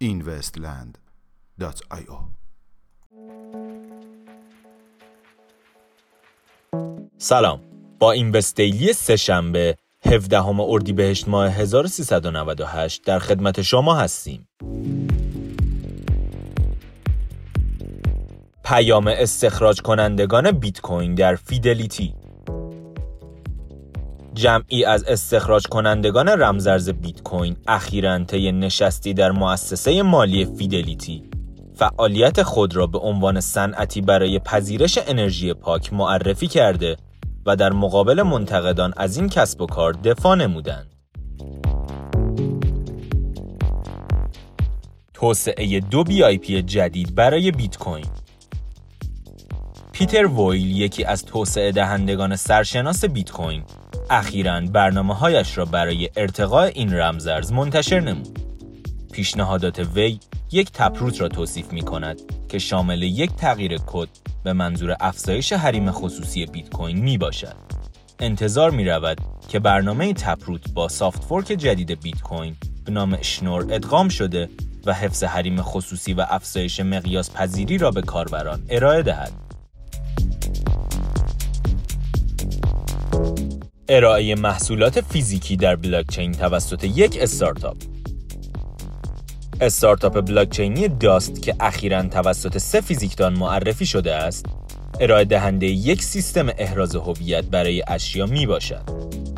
investland.io سلام با این daily سه شنبه 17 اردیبهشت ماه 1398 در خدمت شما هستیم. پیام استخراج کنندگان بیت کوین در Fidelity جمعی از استخراج کنندگان رمزرز بیت کوین اخیراً طی نشستی در مؤسسه مالی Fidelity فعالیت خود را به عنوان صنعتی برای پذیرش انرژی پاک معرفی کرده و در مقابل منتقدان از این کسب و کار دفاع نمودند. توسعه دو BIP جدید برای بیت کوین پیتر وویل یکی از توسعه دهندگان سرشناس بیت کوین اخیرا برنامه هایش را برای ارتقاء این رمزرز منتشر نمود. پیشنهادات وی یک Taproot را توصیف می کند که شامل یک تغییر کد به منظور افزایش حریم خصوصی بیت کوین می باشد. انتظار می رود که برنامه Taproot با soft fork جدید بیت کوین به نام Schnorr ادغام شده و حفظ حریم خصوصی و افزایش مقیاس پذیری را به کاربران ارائه دهد. ارائه محصولات فیزیکی در بلاکچین توسط یک استارتاپ استارتاپ بلاکچینی داست که اخیرا توسط سه فیزیکدان معرفی شده است ارائه دهنده یک سیستم احراز هویت برای اشیا می باشد.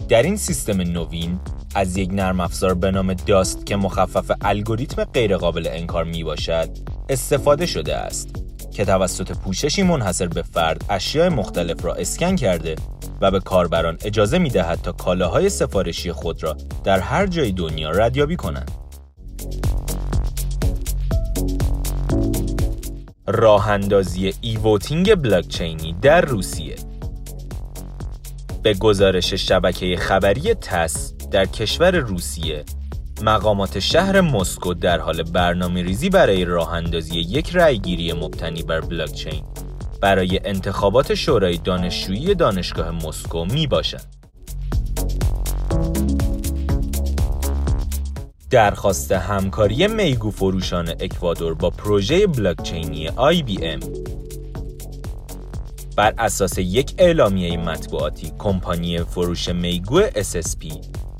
در این سیستم نوین از یک نرم افزار به نام داست که مخفف الگوریتم غیرقابل انکار می باشد استفاده شده است که توسط پوششی منحصر به فرد اشیاء مختلف را اسکن کرده و به کاربران اجازه می دهد تا کالاهای سفارشی خود را در هر جای دنیا ردیابی کنند. راه اندازی e-voting بلاکچینی در روسیه به گزارش شبکه خبری تاس در کشور روسیه مقامات شهر مسکو در حال برنامه ریزی برای راه اندازی یک رأیگیری مبتنی بر بلاکچین برای انتخابات شورای دانشجویی دانشگاه مسکو می باشند. درخواست همکاری میگو فروشان اکوادور با پروژه بلاکچینی IBM بر اساس یک اعلامیه مطبوعاتی کمپانی فروش میگو SSP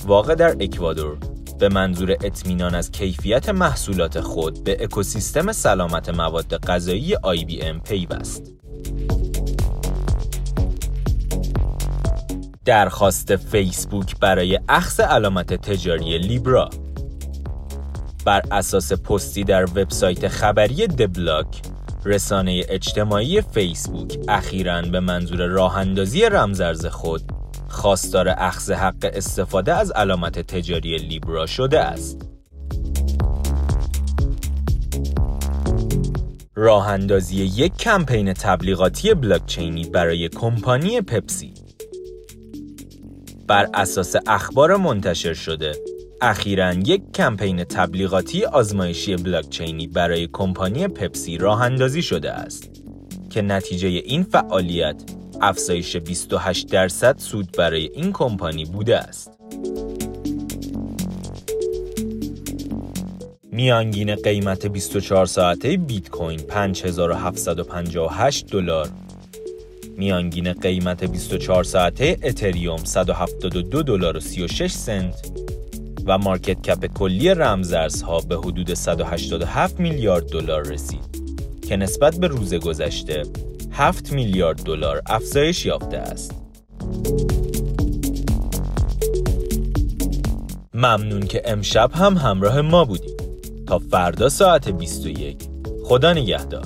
واقع در اکوادور به منظور اطمینان از کیفیت محصولات خود به اکوسیستم سلامت مواد غذایی IBM پیوست. درخواست فیسبوک برای اخذ علامت تجاری لیبرا بر اساس پستی در وبسایت خبری دبلاک رسانه اجتماعی فیسبوک اخیرا به منظور راه اندازی رمزرز خود خواستار اخذ حق استفاده از علامت تجاری لیبرا شده است. راه اندازی یک کمپین تبلیغاتی بلاکچینی برای کمپانی پپسی بر اساس اخبار منتشر شده اخیرا یک کمپین تبلیغاتی آزمایشی بلاکچینی برای کمپانی پپسی راه اندازی شده است که نتیجه این فعالیت افزایش 28 درصد سود برای این کمپانی بوده است. میانگین قیمت 24 ساعته بیت کوین 5758 دلار میانگین قیمت 24 ساعته اتریوم 172 دلار و 36 سنت و مارکت کپ کلی رمزارزها به حدود 187 میلیارد دلار رسید که نسبت به روز گذشته 7 میلیارد دلار افزایش یافته است. ممنون که امشب هم همراه ما بودید. تا فردا ساعت 21 خدا نگهدار.